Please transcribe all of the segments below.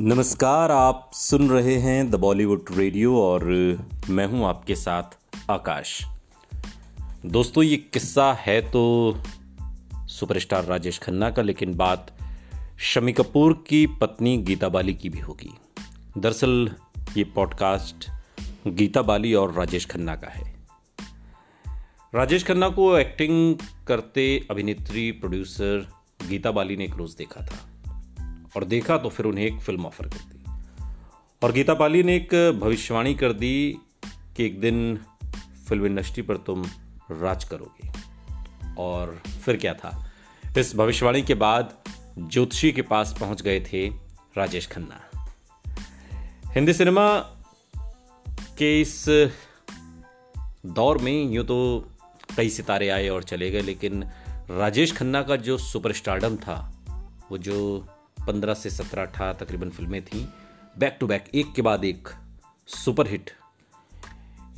नमस्कार, आप सुन रहे हैं द बॉलीवुड रेडियो और मैं हूँ आपके साथ आकाश। दोस्तों, ये किस्सा है तो सुपरस्टार राजेश खन्ना का, लेकिन बात शमी कपूर की पत्नी गीता बाली की भी होगी। दरअसल, ये पॉडकास्ट गीता बाली और राजेश खन्ना का है। राजेश खन्ना को एक्टिंग करते अभिनेत्री प्रोड्यूसर गीता बाली ने एक रोज देखा था। और देखा तो फिर उन्हें एक फ़िल्म ऑफ़र कर दी। और गीता बाली ने एक भविष्यवाणी कर दी कि एक दिन फ़िल्म इंडस्ट्री पर तुम राज करोगे। और फिर क्या था? इस भविष्यवाणी के बाद ज्योतिषी के पास पहुँच गए थे राजेश खन्ना। हिंदी सिनेमा के इस दौर में यूँ तो कई सितारे आए और चले गए, लेकिन राजेश खन्ना का जो सुपरस्टारडम था, वो जो पंद्रह से सत्रह अठारह तकरीबन फ़िल्में थीं। बैक टू बैक एक के बाद एक सुपर हिट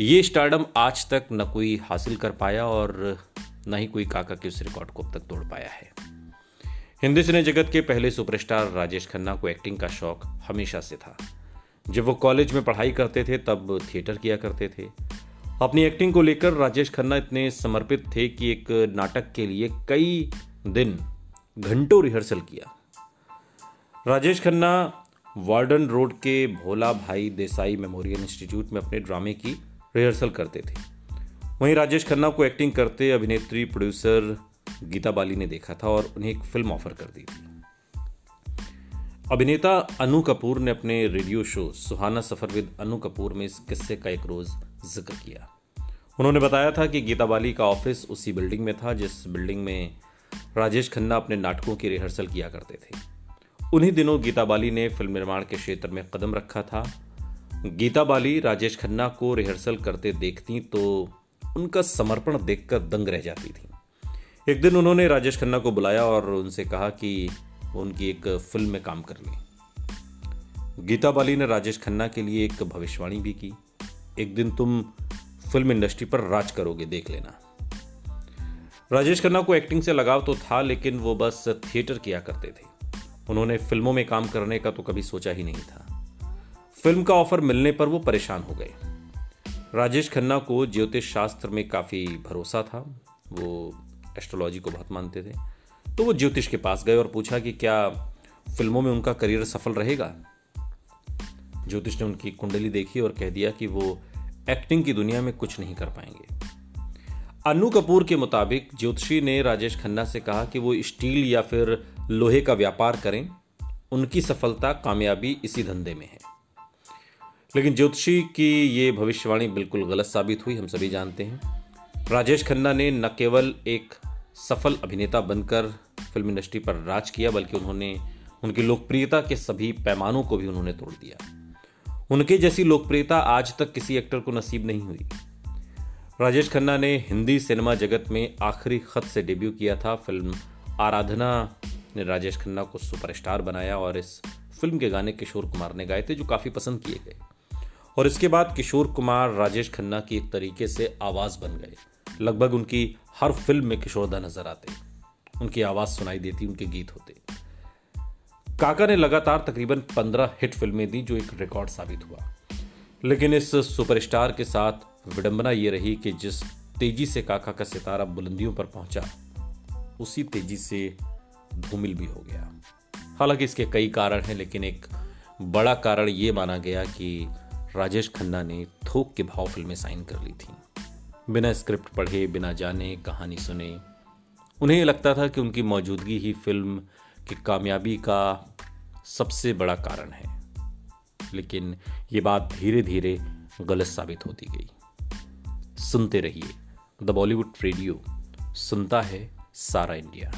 ये स्टार्डम आज तक न कोई हासिल कर पाया और न ही कोई काका के उस रिकॉर्ड को अब तक तोड़ पाया है। हिंदी सिने जगत के पहले सुपरस्टार राजेश खन्ना को एक्टिंग का शौक हमेशा से था। जब वो कॉलेज में पढ़ाई करते थे, तब थिएटर किया करते थे। अपनी एक्टिंग को लेकर राजेश खन्ना इतने समर्पित थे कि एक नाटक के लिए कई दिन घंटों रिहर्सल किया। राजेश खन्ना, वार्डन रोड के भोला भाई देसाई मेमोरियल इंस्टीट्यूट में अपने ड्रामे की रिहर्सल करते थे। वहीं राजेश खन्ना को एक्टिंग करते अभिनेत्री, प्रोड्यूसर गीता बाली ने देखा था और उन्हें एक फ़िल्म ऑफ़र कर दी थी। अभिनेता अनु कपूर ने अपने radio show Suhana Safar with Anu Kapoor में इस किस्से का एक रोज ज़िक्र किया। उन्होंने बताया था कि गीता बाली का ऑफ़िस उसी बिल्डिंग में था, जिस बिल्डिंग में राजेश खन्ना अपने नाटकों की रिहर्सल किया करते थे। उन्हीं दिनों गीता बाली ने फ़िल्म निर्माण के क्षेत्र में कदम रखा था। गीता बाली राजेश खन्ना को रिहर्सल करते देखती तो उनका समर्पण देखकर दंग रह जाती थी। एक दिन उन्होंने राजेश खन्ना को बुलाया और उनसे कहा कि उनकी एक फ़िल्म में काम कर लें। गीता बाली ने राजेश खन्ना के लिए एक भविष्यवाणी भी की। एक दिन तुम फ़िल्म इंडस्ट्री पर राज करोगे, देख लेना। राजेश खन्ना को एक्टिंग से लगाव तो था, लेकिन वो बस थिएटर किया करते थे। उन्होंने फ़िल्मों में काम करने का तो कभी सोचा ही नहीं था। फ़िल्म का ऑफ़र मिलने पर वो परेशान हो गए। राजेश खन्ना को ज्योतिष शास्त्र में काफ़ी भरोसा था। वो एस्ट्रोलॉजी को बहुत मानते थे। तो वो ज्योतिष के पास गए और पूछा कि क्या फ़िल्मों में उनका करियर सफल रहेगा? ज्योतिष ने उनकी कुंडली देखी और कह दिया कि वो एक्टिंग की दुनिया में कुछ नहीं कर पाएँगे। अनु कपूर के मुताबिक ज्योतिषी ने राजेश खन्ना से कहा कि वो स्टील या फिर लोहे का व्यापार करें, उनकी सफलता कामयाबी इसी धंधे में है। लेकिन ज्योतिषी की ये भविष्यवाणी बिल्कुल गलत साबित हुई, हम सभी जानते हैं। राजेश खन्ना ने न केवल एक सफल अभिनेता बनकर फ़िल्म इंडस्ट्री पर राज किया, बल्कि उन्होंने, उनकी लोकप्रियता के सभी पैमानों को भी उन्होंने तोड़ दिया। उनके जैसी लोकप्रियता आज तक किसी एक्टर को नसीब नहीं हुई। राजेश खन्ना ने हिंदी सिनेमा जगत में आखिरी खत से डेब्यू किया था, फ़िल्म आराधना ने राजेश खन्ना को सुपरस्टार बनाया और इस फ़िल्म के गाने किशोर कुमार ने गाए थे, जो काफ़ी पसंद किए गए। और इसके बाद किशोर कुमार राजेश खन्ना की एक तरीके से आवाज़ बन गए। लगभग उनकी हर फ़िल्म में किशोरदा नज़र आते। उनकी आवाज़ सुनाई देती, उनके गीत होते। काका ने लगातार तकरीबन पंद्रह हिट फ़िल्में दी, जो एक रिकॉर्ड साबित हुआ। लेकिन इस सुपरस्टार के साथ विडंबना ये रही कि जिस तेज़ी से काका का सितारा बुलंदियों पर पहुँचा, उसी तेज़ी से धूमिल भी हो गया। हालाँकि इसके कई कारण हैं, लेकिन एक बड़ा कारण ये माना गया कि राजेश खन्ना ने थोक के भाव फ़िल्में साइन कर ली थी। बिना स्क्रिप्ट पढ़े, बिना जाने, कहानी सुने, उन्हें लगता था कि उनकी मौजूदगी ही फ़िल्म की कामयाबी का सबसे बड़ा कारण है। लेकिन ये बात धीरे धीरे गलत साबित होती गई। सुनते रहिए। द बॉलीवुड रेडियो, सुनता है सारा इंडिया।